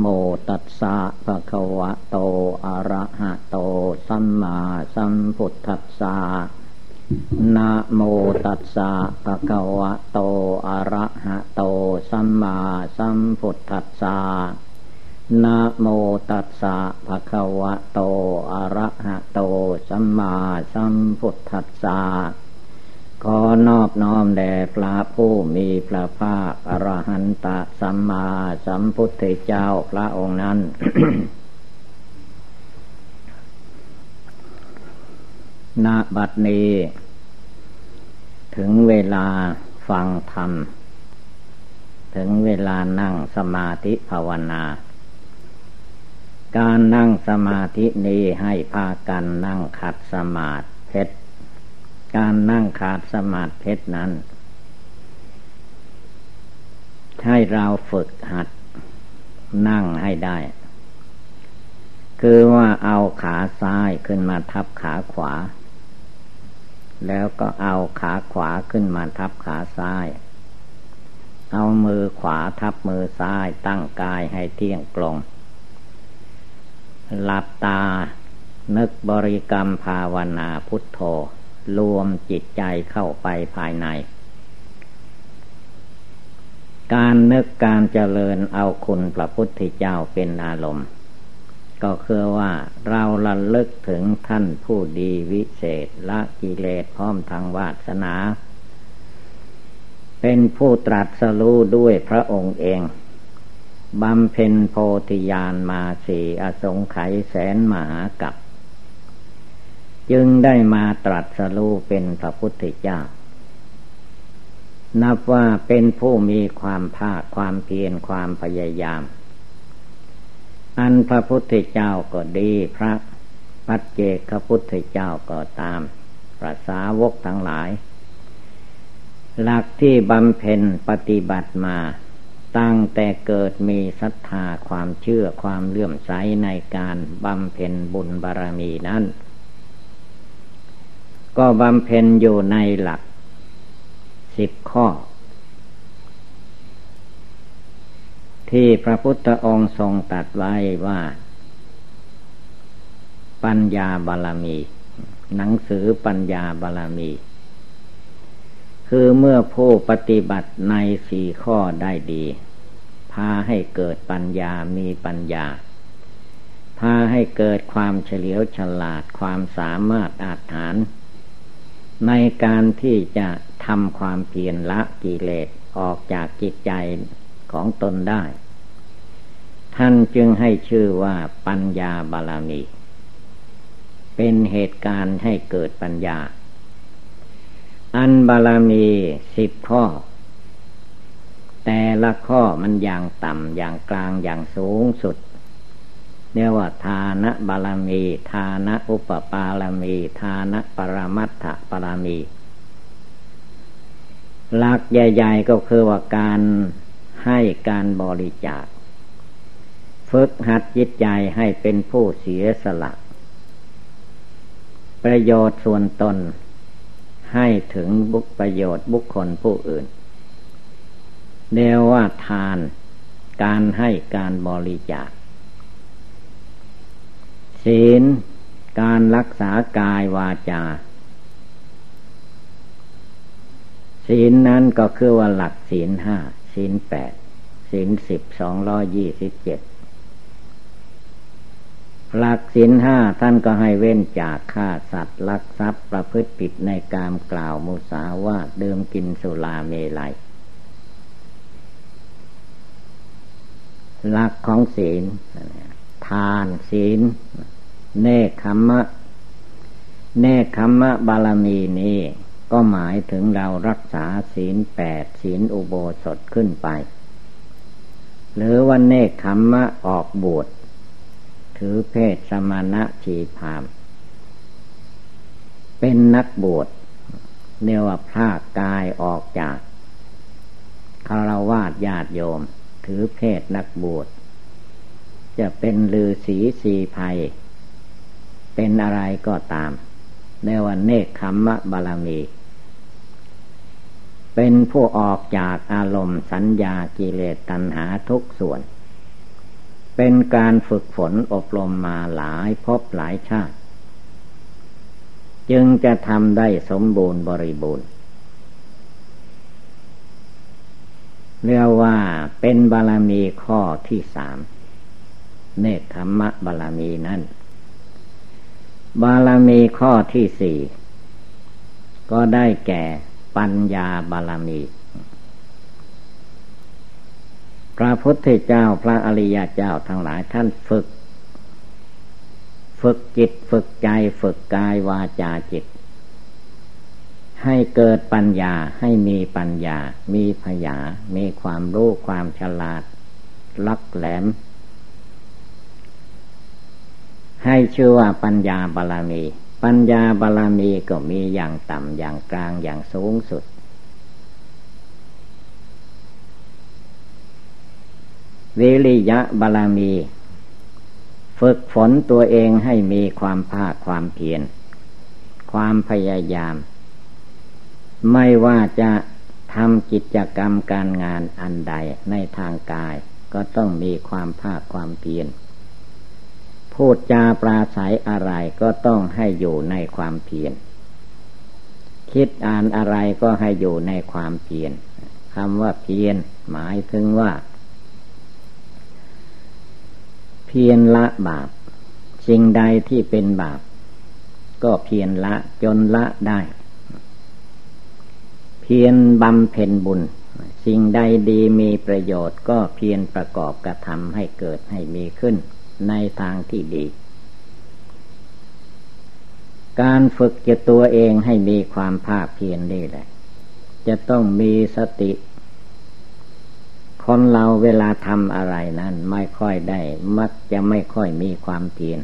โมตัสสะภะคะวะโต อะระหะโต สัมมาสัมพุทธัสสะนะโมตัสสะภะคะวะโต อะระหะโต สัมมาสัมพุทธัสสะนะโมตัสสะภะคะวะโต อะระหะโต สัมมาสัมพุทธัสสะ ขอนอบน้อมแด่พระผู้มีพระภาคอรหันตสัมมาสัมพุทธเจ้าพระองค์นั้น ณ บัดนี้ ถึงเวลาฟังธรรม ถึงเวลานั่งสมาธิภาวนา การนั่งสมาธินี้ให้พากันนั่งขัดสมาธิเพชร การนั่งขาดสมาธินั้น ให้เราฝึกหัดนั่งให้ได้ คือว่าเอาขาซ้ายขึ้นมาทับขาขวา แล้วก็เอาขาขวาขึ้นมาทับขาซ้าย เอามือขวาทับมือซ้ายตั้งกายให้เที่ยงตรงหลับตานึกบริกรรมภาวนาพุทโธ รวมจิตใจเข้าไปภายใน การนึกการเจริญเอาคุณพระพุทธเจ้าเป็นอารมณ์ ก็คือว่าเราระลึกถึงท่านผู้ดีวิเศษละกิเลสพร้อมทางวาสนา เป็นผู้ตรัสรู้ด้วยพระองค์เองบำเพ็ญโพธิญาณมาสีอสงไขยแสนมหากับ จึงได้มาตรัสรู้เป็นพระพุทธเจ้า นับว่าเป็นผู้มีความภาคความเพียรความพยายาม อันพระพุทธเจ้าก็ดีพระปัจเจกพุทธเจ้าก็ตามพระสาวกทั้งหลาย หลักที่บำเพ็ญปฏิบัติมา ตั้งแต่เกิดมีศรัทธาความเชื่อความเลื่อมใสในการบำเพ็ญบุญบารรมีนั้น ก็บำเพ็ญอยู่ในหลักสิบข้อ ที่พระพุทธองค์ทรงตัดไว้ว่า ปัญญาบาลมี หนังสือปัญญาบาลมี คือเมื่อผู้ปฏิบัติในสี่ข้อได้ดี พาให้เกิดปัญญามีปัญญา พาให้เกิดความเฉลียวฉลาดความสามารถอาจฐาน ในการที่จะทำความเพียรละกิเลสออกจากจิตใจของตนได้ ท่านจึงให้ชื่อว่าปัญญาบาลามี เป็นเหตุการณ์ให้เกิดปัญญา อันบาลามีสิบข้อ แต่ละข้อมันอย่างต่ำอย่างกลางอย่างสูงสุด เรียกว่าทานะบารมีทานะอุปปารมีทานะปรมัตถปารมีหลักใหญ่ ๆ ก็คือว่าการให้การบริจาค ฝึกหัดจิตใจให้เป็นผู้เสียสละ ประโยชน์ส่วนตน ให้ถึงบุคประโยชน์บุคคลผู้อื่นเรียกว่าทาน การให้การบริจาค ศีล การรักษากายวาจา ศีลนั้นก็คือว่าหลักศีลห้าศีลแปดศีลสิบสองร้อยี่สิบเจ็ดหลักศีลห้าท่านก็ให้เว้นจากฆ่าสัตว์ลักทรัพย์ประพฤติผิดในกามกล่าวมุสาวาเดิมกินสุราเมลัยหลักของศีลทานศีล เนคขมะ เนคขมะบาลมีนี้ก็หมายถึงเรารักษาศีลแปดศีลอุโบสถขึ้นไป หรือวันเนคขมมะออกบวชถือเพศสมณะชีพาม เป็นนักบวชเนียว่าพรากกายออกจากคารวาสญาติโยม ถือเพศนักบวชจะเป็นลือสีสีภัย เป็นอะไรก็ตามในวันเนคขมมะบาลมี เป็นผู้ออกจากอารมณ์สัญญากิเลสตัณหาทุกส่วน เป็นการฝึกฝนอบรมมาหลายพบหลายชาติ จึงจะทำได้สมบูรณ์บริบูรณ์เรียกว่าเป็นบารมีข้อที่สามเนคขมะบารมีนั่น บารมีข้อที่สี่ก็ได้แก่ปัญญาบารมี พระพุทธเจ้าพระอริยเจ้าทั้งหลายท่านฝึก ฝึกจิตฝึกใจฝึกกายวาจาจิต ให้เกิดปัญญาให้มีปัญญา มีพยา มีความรู้ความฉลาดลักแหลม ให้ชื่อว่าปัญญาบาลมี ปัญญาบารมีก็มีอย่างต่ำอย่างกลางอย่างสูงสุด วิริยะบารมี ฝึกฝนตัวเองให้มีความภาคความเพียรความพยายาม ไม่ว่าจะทำกิจกรรมการงานอันใดในทางกาย ก็ต้องมีความภาคความเพียร พูดจาปราศัยอะไรก็ต้องให้อยู่ในความเพียรคิดอ่านอะไรก็ให้อยู่ในความเพียรคำว่าเพียรหมายถึงว่า เพียรละบาปสิ่งใดที่เป็นบาป ก็เพียรละจนละได้ เพียรบำเพ็ญบุญ สิ่งใดดีมีประโยชน์ก็เพียรประกอบกระทำให้เกิดให้มีขึ้น ในทางที่ดี การฝึกจะตัวเองให้มีความภาคเพียรนี่แหละ จะต้องมีสติ คนเราเวลาทำอะไรนั้น ไม่ค่อยได้ มักจะไม่ค่อยมีความเพียร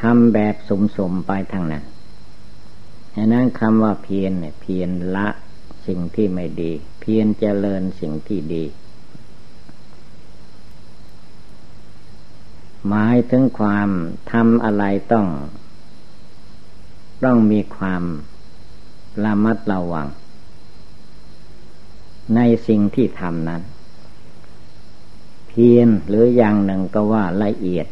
ทำแบบสมๆไปทางนั้นฉะนั้นคำว่าเพียรเนี่ยเพียรละสิ่งที่ไม่ดี เพียรเจริญสิ่งที่ดี หมายถึงความทำอะไรต้อง ต้องมีความระมัดระวัง ในสิ่งที่ทำนั้น เพียรหรืออย่างหนึ่งก็ว่าละเอียด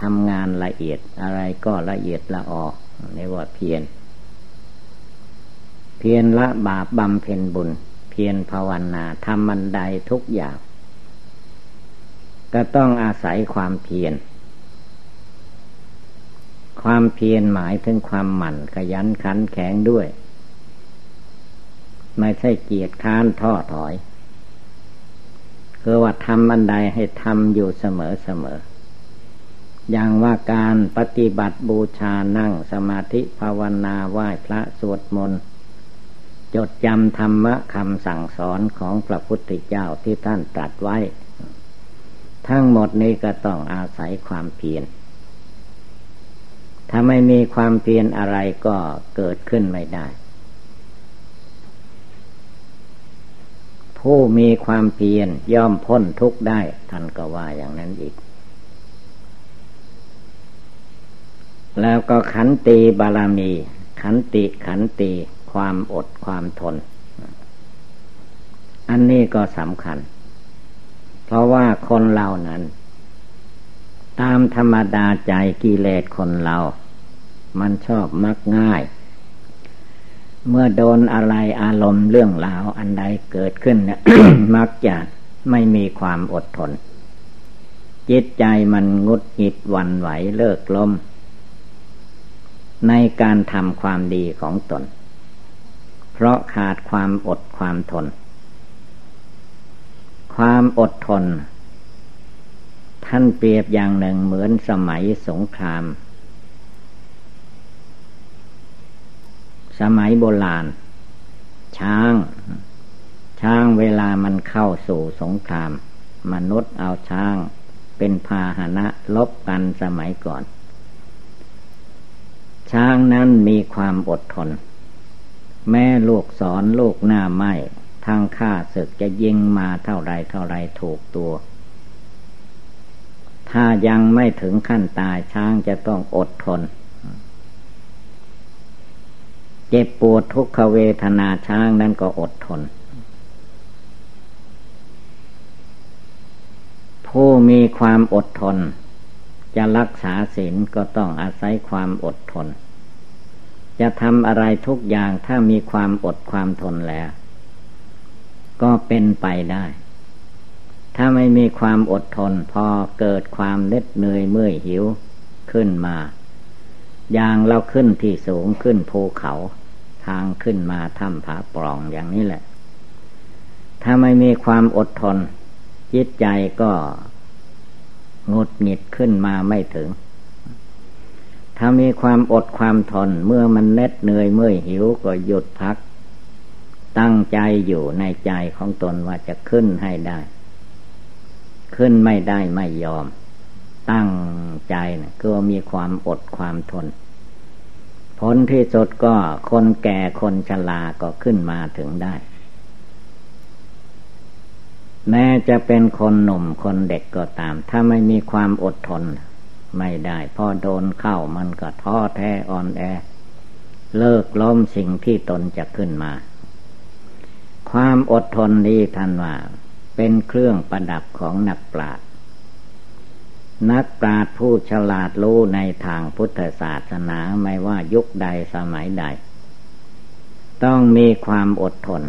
ทำงานละเอียดอะไรก็ละเอียดละออในว่าเพียรเพียรละบาปบำเพ็ญบุญ เพียรภาวนาทำมันใดทุกอย่าง ก็ต้องอาศัยความเพียร ความเพียรหมายถึงความหมั่นขยันขันแข็งด้วย ไม่ใช่เกียจค้านท้อถอย คือว่าทำอันใดให้ทำอยู่เสมอเสมอ อย่างว่าการปฏิบัติบูชานั่งสมาธิภาวนาไหว้พระสวดมนต์จดจำธรรมะคำสั่งสอนของพระพุทธเจ้าที่ท่านตรัสไว้ ทั้งหมดนี้ก็ต้องอาศัยความเพียร ถ้าไม่มีความเพียรอะไรก็เกิดขึ้นไม่ได้ ผู้มีความเพียรย่อมพ้นทุกข์ได้ ท่านก็ว่าอย่างนั้นอีก แล้วก็ขันตีบารมี ขันติขันตีความอดความทน อันนี้ก็สำคัญ เพราะว่าคนเรานั้น ตามธรรมดาใจกิเลสคนเรา มันชอบมักง่าย เมื่อโดนอะไรอารมณ์เรื่องราวอันใดเกิดขึ้นเนี่ยมักจะไม่มีความอดทน จิตใจมันงุดหงิดวันไหวเลิกลม ในการทำความดีของตน เพราะขาดความอดความทน ความอดทน ท่านเปรียบอย่างหนึ่งเหมือนสมัยสงคราม สมัยโบราณ ช้าง ช้างเวลามันเข้าสู่สงคราม มนุษย์เอาช้างเป็นพาหนะลบกันสมัยก่อน ช้างนั้นมีความอดทน แม่ลูกสอนลูกหน้าไม้ ทางข้าศึกจะยิงมาเท่าไรเท่าไรถูกตัว ถ้ายังไม่ถึงขั้นตายช้างจะต้องอดทน เจ็บปวดทุกขเวทนาช้างนั้นก็อดทน ผู้มีความอดทน จะรักษาศีลก็ต้องอาศัยความอดทน จะทำอะไรทุกอย่างถ้ามีความอดความทนแล้ว ก็เป็นไปได้ ถ้าไม่มีความอดทนพอเกิดความเน็ดเหนื่อยเมื่อยหิวขึ้นมา อย่างเราขึ้นที่สูงขึ้นภูเขา ทางขึ้นมาถ้ำผาปล่องอย่างนี้แหละ ถ้าไม่มีความอดทน จิตใจก็งดหงิดขึ้นมาไม่ถึง ถ้ามีความอดความทนเมื่อมันเน็ดเหนื่อยเมื่อยหิวก็หยุดพัก ตั้งใจอยู่ในใจของตนว่าจะขึ้นให้ได้ ขึ้นไม่ได้ไม่ยอม ตั้งใจนะก็มีความอดความทน ผลที่สุดก็คนแก่คนชราก็ขึ้นมาถึงได้ แม้จะเป็นคนหนุ่มคนเด็กก็ตาม ถ้าไม่มีความอดทน ไม่ได้พอโดนเข้ามันก็ท้อแท้อ่อนแอ เลิกล้มสิ่งที่ตนจะขึ้นมา ความอดทนนี้ท่านว่า เป็นเครื่องประดับของนักปราชญ์นักปราชญ์ผู้ฉลาดรู้ในทางพุทธศาสนาไม่ว่ายุคใดสมัยใด ต้องมีความอดทน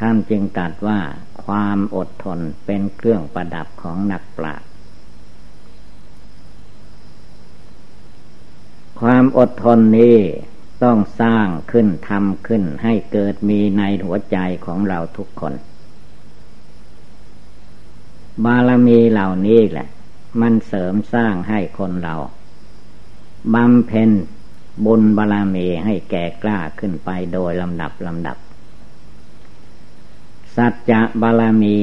ท่านจึงตรัสว่าความอดทนเป็นเครื่องประดับของนักปราชญ์ความอดทนนี้ ต้องสร้างขึ้นทำขึ้นให้เกิดมีในหัวใจของเราทุกคน บารมีเหล่านี้แหละ มันเสริมสร้างให้คนเราบำเพ็ญบุญบารมีให้แก่กล้าขึ้นไปโดยลำดับลำดับ สัจจะบารมี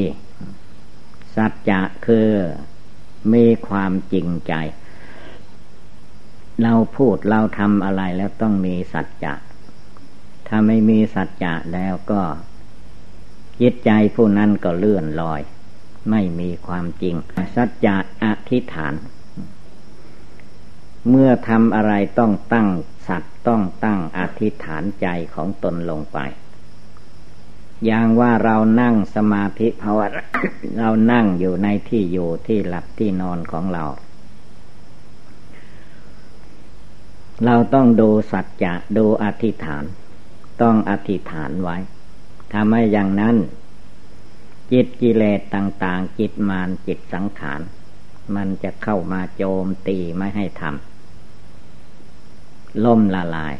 สัจจะคือมีความจริงใจ เราพูดเราทำอะไรแล้วต้องมีสัจจะ ถ้าไม่มีสัจจะแล้วก็จิตใจผู้นั้นก็เลื่อนลอย ไม่มีความจริง สัจจะอธิษฐาน เมื่อทำอะไรต้องตั้งสัตว์ต้องตั้งอธิษฐานใจของตนลงไป อย่างว่าเรานั่งสมาธิภาวนาเรานั่งอยู่ในที่อยู่ที่หลับที่นอนของเรา เราต้องดูสัจจะดูอธิษฐาน ต้องอธิษฐานไว้ทำให้อย่างนั้น จิตกิเลสต่าง ๆ จิตมารจิตสังขาร มันจะเข้ามาโจมตีไม่ให้ทำล่มละลาย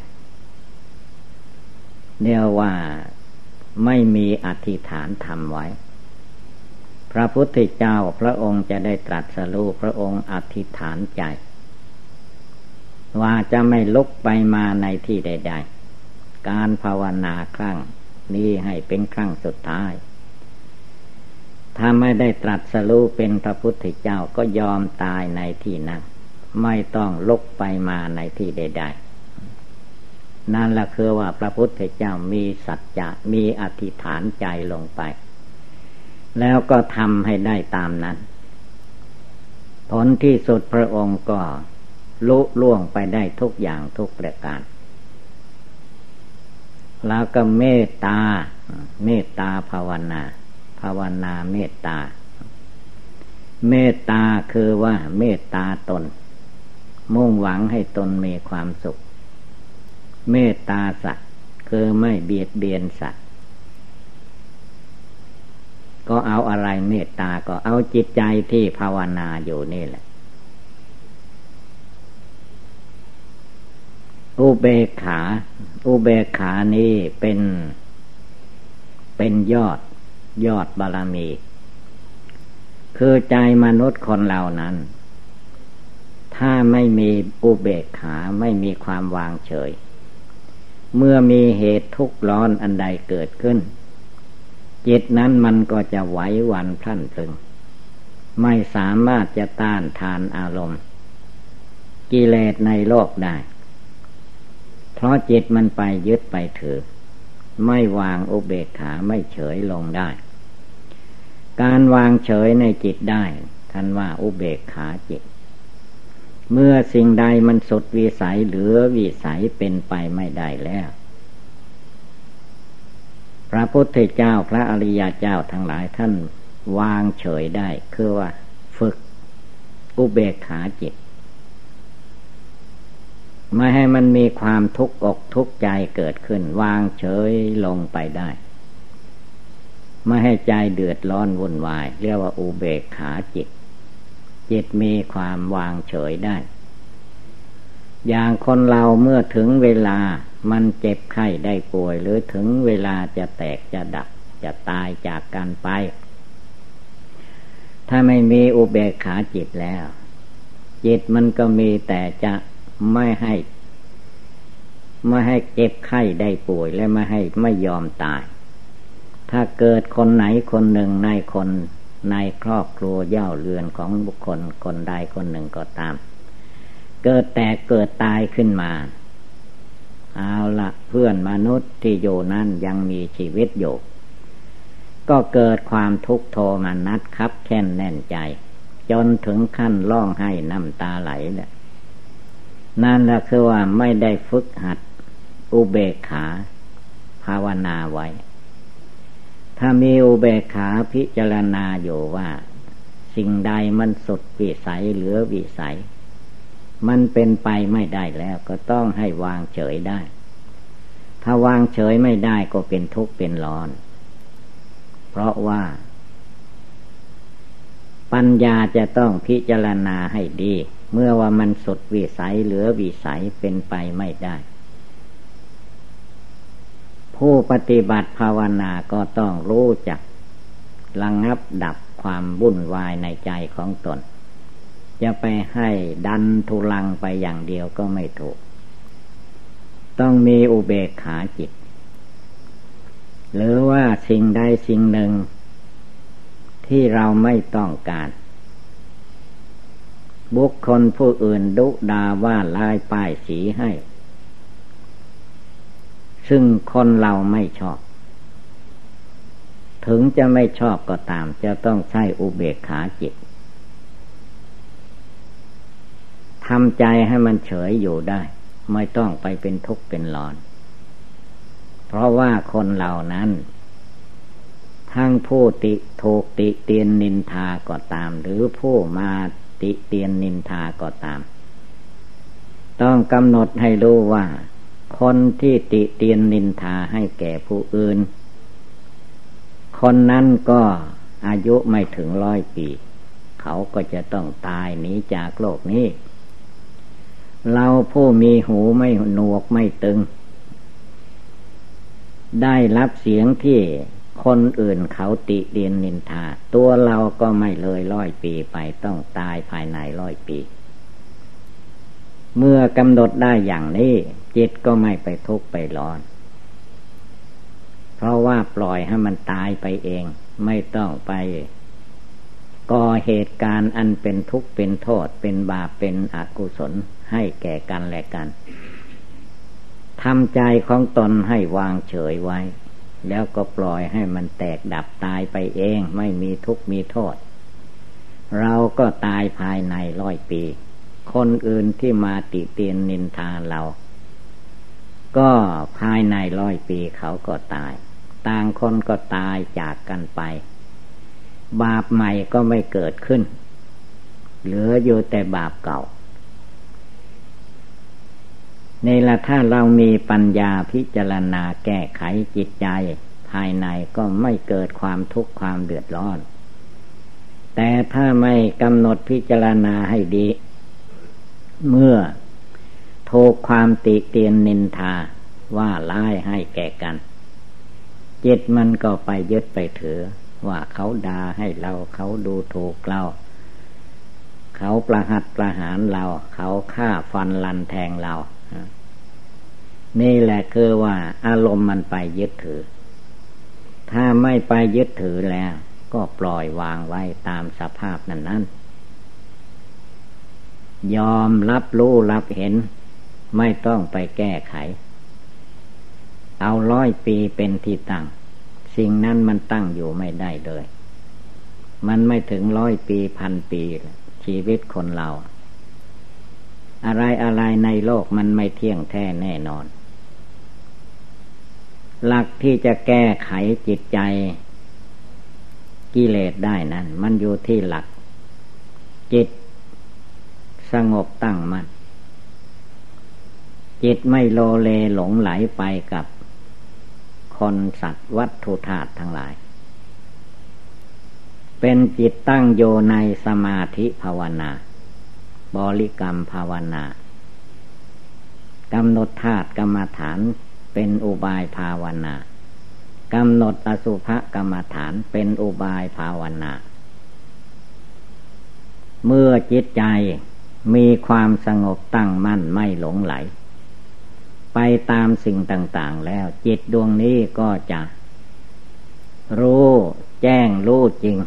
เรียกว่าไม่มีอธิษฐานทำไว้ พระพุทธเจ้าพระองค์จะได้ตรัสรู้พระองค์อธิษฐานใจ ว่าจะไม่ลุกไปมาในที่ใด ๆ การภาวนาครั้งนี้ให้เป็นครั้งสุดท้าย ถ้าไม่ได้ตรัสรู้เป็นพระพุทธเจ้าก็ยอมตายในที่นั้น ไม่ต้องลุกไปมาในที่ใด ๆนั่นแหละคือว่าพระพุทธเจ้ามีสัจจะมีอธิษฐานใจลงไป แล้วก็ทำให้ได้ตามนั้น ผลที่สุดพระองค์ก็ ลุล่วงไปได้ทุกอย่างทุกประการ แล้วก็เมตตา เมตตาภาวนา ภาวนาเมตตา เมตตาคือว่า เมตตาตน มุ่งหวังให้ตนมีความสุข เมตตาสัตว์คือไม่เบียดเบียนสัตว์ก็เอาอะไรเมตตาก็เอาจิตใจที่ภาวนาอยู่นี่แหละ อุเบกขา อุเบกขานี้เป็น เป็นยอด ยอดบารมี คือใจมนุษย์คนเหล่านั้น ถ้าไม่มีอุเบกขาไม่มีความวางเฉย เมื่อมีเหตุทุกข์ร้อนอันใดเกิดขึ้น จิตนั้นมันก็จะไหววันพลั่นพลึง ไม่สามารถจะต้านทานอารมณ์ กิเลสในโลกได้ เพราะจิตมันไปยึดไปถือ ไม่วางอุเบกขาไม่เฉยลงได้ การวางเฉยในจิตได้ท่านว่าอุเบกขาจิต เมื่อสิ่งใดมันสุดวิสัยเหลือวิสัยเป็นไปไม่ได้แล้ว พระพุทธเจ้าพระอริยเจ้าทั้งหลายท่านวางเฉยได้ คือว่า ฝึกอุเบกขาจิต ไม่ให้มันมีความทุกข์อกทุกข์ใจเกิดขึ้น วางเฉยลงไปได้ ไม่ให้ใจเดือดร้อนวุ่นวาย เรียกว่าอุเบกขาจิต จิตมีความวางเฉยได้ อย่างคนเราเมื่อถึงเวลามันเจ็บไข้ได้ป่วย หรือถึงเวลาจะแตกจะดับ จะตายจากกันไป ถ้าไม่มีอุเบกขาจิตแล้ว จิตมันก็มีแต่จะ ไม่ให้ ไม่ให้เจ็บไข้ได้ป่วยและไม่ให้ไม่ยอมตาย ถ้าเกิดคนไหนคนหนึ่งในคนในครอบครัวเย่าเรือนของบุคคลคนใดคนหนึ่งก็ตาม เกิดแต่เกิดตายขึ้นมา เอาละเพื่อนมนุษย์ที่อยู่นั้นยังมีชีวิตอยู่ก็เกิดความทุกข์โทมนัดครับแค้นแน่นใจ จนถึงขั้นร้องไห้น้ำตาไหลเนี่ย นั่นแหละคือว่าไม่ได้ฝึกหัดอุเบกขา ภาวนาไว้ ถ้ามีอุเบกขาพิจารณาอยู่ว่า สิ่งใดมันสุดวิสัยเหลือวิสัย มันเป็นไปไม่ได้แล้วก็ต้องให้วางเฉยได้ ถ้าวางเฉยไม่ได้ก็เป็นทุกข์เป็นร้อน เพราะว่า ปัญญาจะต้องพิจารณาให้ดี เมื่อว่ามันสุดวิสัยเหลือวิสัยเป็นไปไม่ได้ ผู้ปฏิบัติภาวนาก็ต้องรู้จักระงงับดับความวุ่นวายในใจของตน จะไปให้ดันทุลังไปอย่างเดียวก็ไม่ถูก ต้องมีอุเบกขาจิต หรือว่าสิ่งใดสิ่งหนึ่งที่เราไม่ต้องการ บุคคลผู้อื่นดุดาว่าลายป้ายสีให้ ซึ่งคนเราไม่ชอบ ถึงจะไม่ชอบก็ตาม จะต้องใช้อุเบกขาจิตทำใจให้มันเฉยอยู่ได้ ไม่ต้องไปเป็นทุกข์เป็นร้อน เพราะว่าคนเหล่านั้น ทั้งผู้ติโทกติเตียนนินทาก็ตาม หรือผู้มา ติเตียนนินทาก็ตาม ต้องกำหนดให้รู้ว่า คนที่ติเตียนนินทาให้แก่ผู้อื่น คนนั้นก็อายุไม่ถึงร้อยปี เขาก็จะต้องตายหนีจากโลกนี้ เราผู้มีหูไม่หนวกไม่ตึง ได้รับเสียงที่ คนอื่นเขาติเดียนนินทา ตัวเราก็ไม่เลยร้อยปีไปต้องตายภายในร้อยปี เมื่อกำหนดได้อย่างนี้จิตก็ไม่ไปทุกข์ไปร้อน เพราะว่าปล่อยให้มันตายไปเอง ไม่ต้องไปก่อเหตุการณ์อันเป็นทุกข์เป็นโทษ เป็นบาปเป็นอกุศลให้แก่กันและกันทำใจของตนให้วางเฉยไว้ แล้วก็ปล่อยให้มันแตกดับตายไปเอง ไม่มีทุกข์มีโทษ เราก็ตายภายในร้อยปี คนอื่นที่มาติเตียนนินทาเรา ก็ภายในร้อยปีเขาก็ตาย ต่างคนก็ตายจากกันไป บาปใหม่ก็ไม่เกิดขึ้น เหลืออยู่แต่บาปเก่า นละถ้าเรามีปัญญาพิจารณาแก้ไขจิตใจ ภายในก็ไม่เกิดความทุกข์ความเดือดร้อน แต่ถ้าไม่กำหนดพิจารณาให้ดี เมื่อโทกความติเตียนนินทาว่าร้ายให้แก่กัน จิตมันก็ไปยึดไปถือ ว่าเขาด่าให้เราเขาดูถูกเรา เขาประหัตประหารเรา เขาฆ่าฟันลันแทงเรา นี่แหละคือว่าอารมณ์มันไปยึดถือ ถ้าไม่ไปยึดถือแล้ว ก็ปล่อยวางไว้ตามสภาพนั้นนั้นยอมรับรู้รับเห็น ไม่ต้องไปแก้ไข เอาร้อยปีเป็นที่ตั้ง สิ่งนั้นมันตั้งอยู่ไม่ได้เลย มันไม่ถึงร้อยปีพันปี ชีวิตคนเรา อะไรอะไรในโลกมันไม่เที่ยงแท้แน่นอน หลักที่จะแก้ไขจิตใจ กิเลสได้นั้น มันอยู่ที่หลัก จิต สงบตั้งมัน่นจิตไม่โลเลหลงไหลไปกับคนสัตว์วัตถุธาตุทั้งหลาย เป็นจิตตั้งโยในสมาธิภาวนา บริกรรมภาวนากำหนดธาตุกรรมฐาน เป็นอุบายภาวนากำหนดอสุภกรรมฐานเป็นอุบายภาวนา เมื่อจิตใจมีความสงบตั้งมั่นไม่หลงไหล ไปตามสิ่งต่าง ๆ แล้วจิตดวงนี้ก็จะรู้แจ้งรู้จริง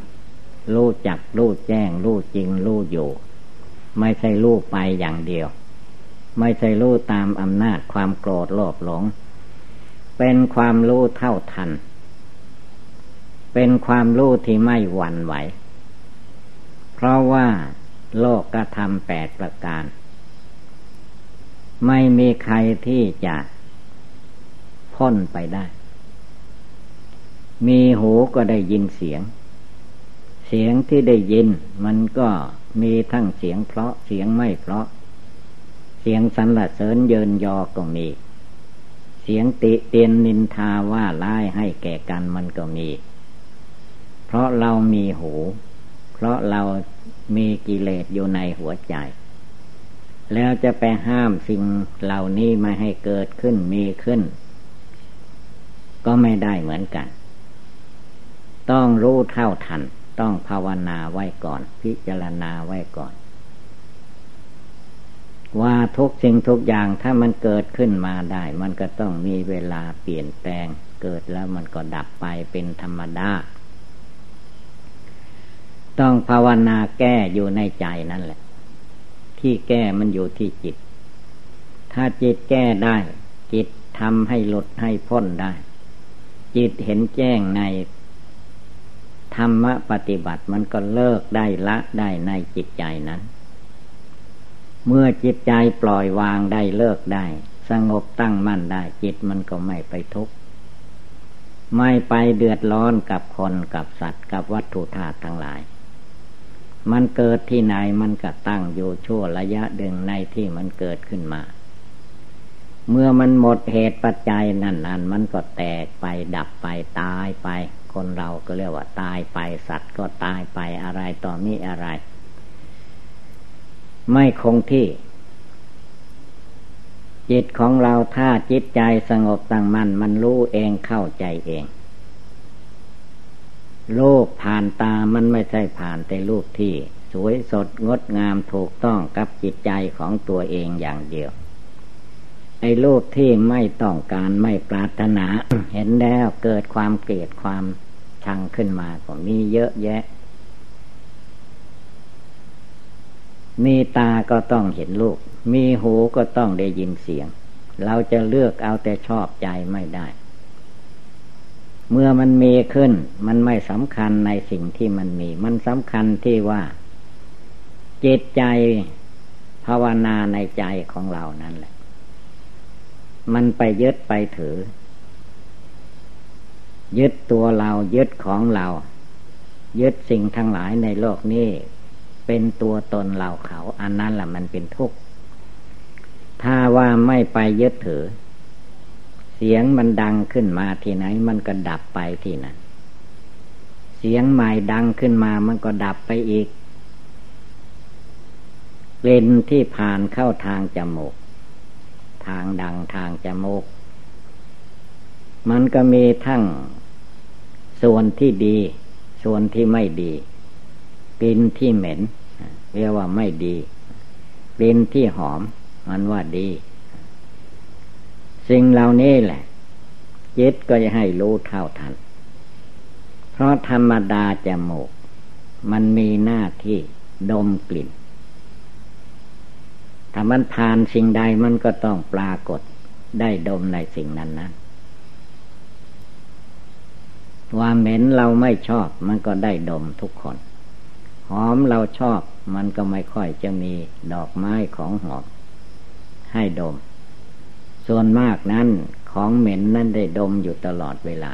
รู้จักรู้แจ้งรู้จริงรู้อยู่ ไม่ใช่รู้ไปอย่างเดียว ไม่ใช่รู้ตามอำนาจความโกรธโลภหลง เป็นความรู้เท่าทัน เป็นความรู้ที่ไม่หวั่นไหว เพราะว่าโลกกระทำแปดประการ ไม่มีใครที่จะพ้นไปได้ มีหูก็ได้ยินเสียง เสียงที่ได้ยินมันก็มีทั้งเสียงเพราะเสียงไม่เพราะ เสียงสรรเสริญเยินยอก็มี สียงติเตียนนินทาว่าร้ายให้แก่กันมันก็มี เพราะเรามีหู เพราะเรามีกิเลสอยู่ในหัวใจ แล้วจะไปห้ามสิ่งเหล่านี้ไม่ให้เกิดขึ้นมีขึ้น ก็ไม่ได้เหมือนกัน ต้องรู้เท่าทัน ต้องภาวนาไว้ก่อน พิจารณาไว้ก่อน ว่าทุกสิ่งทุกอย่างถ้ามันเกิดขึ้นมาได้ มันก็ต้องมีเวลาเปลี่ยนแปลง เกิดแล้วมันก็ดับไปเป็นธรรมดา ต้องภาวนาแก้อยู่ในใจนั่นแหละ ที่แก้มันอยู่ที่จิต ถ้าจิตแก้ได้ จิตทำให้หลุดให้พ้นได้ จิตเห็นแจ้งในธรรมปฏิบัติมันก็เลิกได้ละได้ในจิตใจนั้น เมื่อจิตใจปล่อยวางได้เลิกได้ สงบตั้งมั่นได้ จิตมันก็ไม่ไปทุกข์ไม่ไปเดือดร้อนกับคนกับสัตว์กับวัตถุธาตุทั้งหลาย มันเกิดที่ไหนมันก็ตั้งอยู่ชั่วระยะดึงในที่มันเกิดขึ้นมา เมื่อมันหมดเหตุปัจจัยนั่นนั่นมันก็แตกไปดับไปตายไป คนเราก็เรียกว่าตายไปสัตว์ก็ตายไปอะไรต่อมีอะไร ไม่คงที่ จิตของเราถ้าจิตใจสงบตั้งมัน่นมันรู้เองเข้าใจเอง โลกผ่านตามันไม่ใช่ผ่านแต่รูปที่ สวยสดงดงามถูกต้องกับจิตใจของตัวเองอย่างเดียวไอ้รูปที่ไม่ต้องการไม่ปรารถนา เห็นแล้วเกิดความเกลียดความชังขึ้นมาก็มีเยอะแยะ มีตาก็ต้องเห็นรูป มีหูก็ต้องได้ยินเสียง เราจะเลือกเอาแต่ชอบใจไม่ได้ เมื่อมันมีขึ้น มันไม่สำคัญในสิ่งที่มันมี มันสำคัญที่ว่า จิตใจภาวนาในใจของเรานั่นแหละ มันไปยึดไปถือ ยึดตัวเรายึดของเรา ยึดสิ่งทั้งหลายในโลกนี้ เป็นตัวตนเราเขา อันนั้นแหละมันเป็นทุกข์ ถ้าว่าไม่ไปยึดถือ เสียงมันดังขึ้นมาที่ไหน มันก็ดับไปที่นั้น เสียงใหม่ดังขึ้นมามันก็ดับไปอีกเลนที่ผ่านเข้าทางจมูก ทางดังทางจมูก มันก็มีทั้งส่วนที่ดี ส่วนที่ไม่ดี กลิ่นที่เหม็นเรียกว่าไม่ดีกลิ่นที่หอม มันว่าดี สิ่งเหล่านี้แหละจิตก็จะให้รู้เท่าทัน เพราะธรรมดาจมูก มันมีหน้าที่ดมกลิ่น ถ้ามันผ่านสิ่งใดมันก็ต้องปรากฏได้ดมในสิ่งนั้นนั้นว่าเหม็นเราไม่ชอบมันก็ได้ดมทุกคน หอมเราชอบมันก็ไม่ค่อยจะมีดอกไม้ของหอม ให้ดม ส่วนมากนั้นของเหม็นนั้นได้ดมอยู่ตลอดเวลา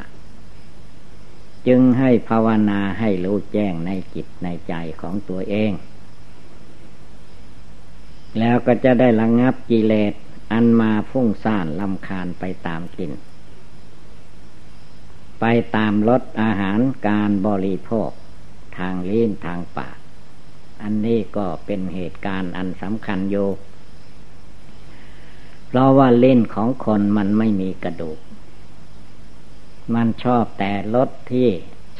จึงให้ภาวนาให้รู้แจ้งในจิตในใจของตัวเอง แล้วก็จะได้ระงงับกิเลสอันมาฟุ้งซ่านลำคาญไปตามกลิ่น ไปตามรสอาหารการบริโภค ทางลิ้นทางปาก อันนี้ก็เป็นเหตุการณ์อันสำคัญโยเพราะว่าเล่นของคนมันไม่มีกระดูก มันชอบแต่รสที่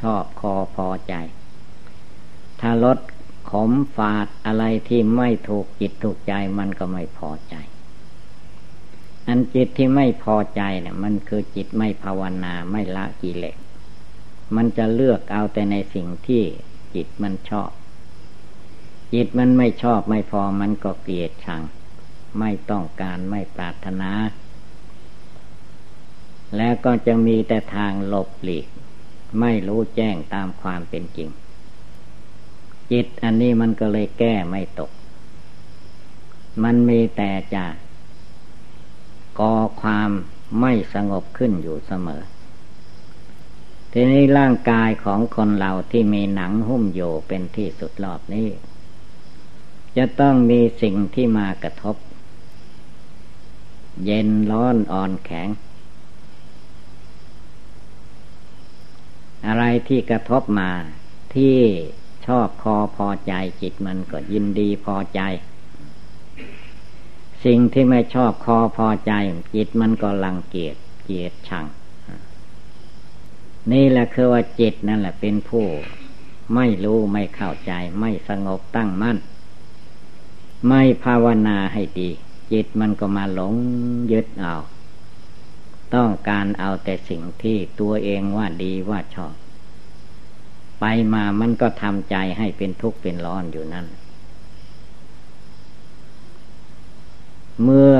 ชอบคอพอใจ ถ้ารสขมฝาดอะไรที่ไม่ถูกจิตถูกใจมันก็ไม่พอใจ อันจิตที่ไม่พอใจเนี่ยมันคือจิตไม่ภาวนาไม่ละกิเลส มันจะเลือกเอาแต่ในสิ่งที่จิตมันชอบ จิตมันไม่ชอบไม่พอมันก็เกลียดชัง ไม่ต้องการไม่ปรารถนา แล้วก็จะมีแต่ทางหลบหลีก ไม่รู้แจ้งตามความเป็นจริง จิตอันนี้มันก็เลยแก้ไม่ตก มันมีแต่จะก่อความไม่สงบขึ้นอยู่เสมอ ทีนี้ร่างกายของคนเราที่มีหนังหุ้มโยเป็นที่สุดรอบนี้ จะต้องมีสิ่งที่มากระทบ เย็นร้อนอ่อนแข็ง อะไรที่กระทบมาที่ชอบพอพอใจจิตมันก็ยินดีพอใจ สิ่งที่ไม่ชอบคอพอใจจิตมันก็ลังเกียจเกียจชัง นี่แหละคือว่าจิตนั่นแหละเป็นผู้ ไม่รู้ไม่เข้าใจ ไม่สงบตั้งมั่น ไม่ภาวนาให้ดี จิตมันก็มาหลงยึดเอา ต้องการเอาแต่สิ่งที่ตัวเองว่าดีว่าชอบ ไปมามันก็ทำใจให้เป็นทุกข์เป็นร้อนอยู่นั่นเมื่อ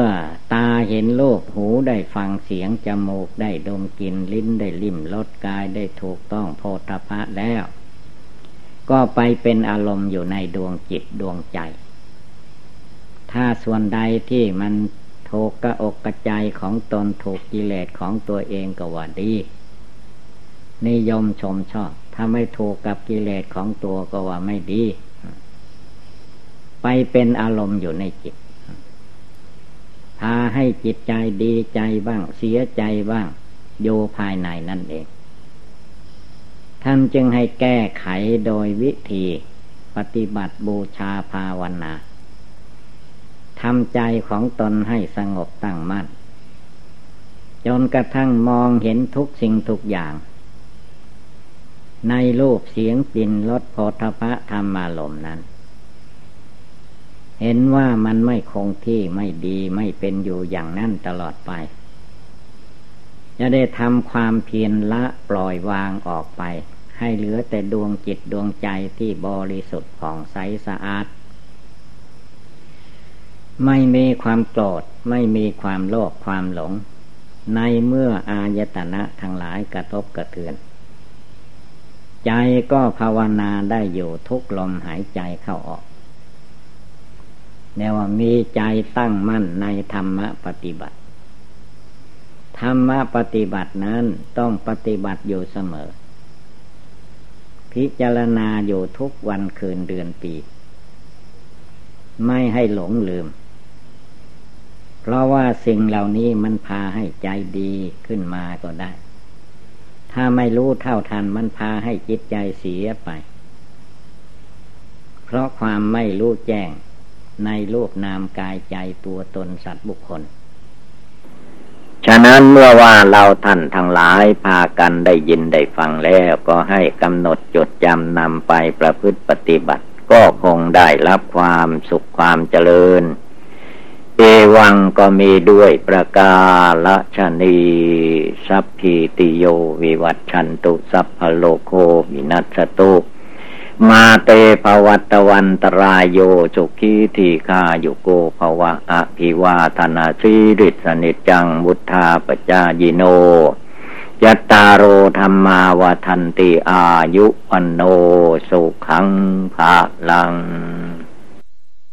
ตา เห็นโลกหูได้ฟังเสียงจมูกได้ดมกลิ่นลิ้นได้ลิ่มรสกายได้ถูกต้องโพธพะแล้ว ก็ไปเป็นอารมณ์อยู่ในดวงจิตดวงใจ ถ้าส่วนใดที่มันถูกกระอกกระใจของตนถูกกิเลสของตัวเองก็ว่าดีนิยมชมชอบ ถ้าไม่ถูกกับกิเลสของตัวก็ว่าไม่ดี ไปเป็นอารมณ์อยู่ในจิต พาให้จิตใจดีใจบ้าง เสียใจบ้างโยภายในนั่นเอง ท่านจึงให้แก้ไขโดยวิธีปฏิบัติบูชาภาวนาทำใจของตนให้สงบตั้งมั่น จนกระทั่งมองเห็นทุกสิ่งทุกอย่าง ในรูปเสียงปิ่นรสโพธพะธรรมารมนั้น เห็นว่ามันไม่คงที่ไม่ดีไม่เป็นอยู่อย่างนั้นตลอดไป จะได้ทำความเพียรละปล่อยวางออกไป ให้เหลือแต่ดวงจิตดวงใจที่บริสุทธิ์ผ่องใสสะอาด ไม่มีความโกรธไม่มีความโลภความหลง ในเมื่ออายตนะทั้งหลายกระทบกระเทือน ใจก็ภาวนาได้อยู่ทุกลมหายใจเข้าออก แนวว่ามีใจตั้งมั่นในธรรมปฏิบัติ ธรรมปฏิบัตินั้นต้องปฏิบัติอยู่เสมอ พิจารณาอยู่ทุกวันคืนเดือนปี ไม่ให้หลงลืม เพราะว่าสิ่งเหล่านี้มันพาให้ใจดีขึ้นมาก็ได้ ถ้าไม่รู้เท่าทันมันพาให้จิตใจเสียไป เพราะความไม่รู้แจ้ง ในรูปนามกายใจตัวตนสัตว์บุคคล ฉะนั้นเมื่อว่าเราท่านทั้งหลายพากันได้ยินได้ฟังแล้วก็ให้กำหนดจดจำนำไปประพฤติปฏิบัติ ก็คงได้รับความสุขความเจริญ เอวังก็มีด้วยประกาละชนีสัพพิติโยวิวัตชันตุสัพพโลโควินัสตุ มาเตภวัตวันตรายโยจุกีทีฆาโยโกภวะอภิวาธนาสีริสนิจังมุทธาปจายิโนยัตตาโรธรรมาวทันติอายุวันโนสุขังภาลัง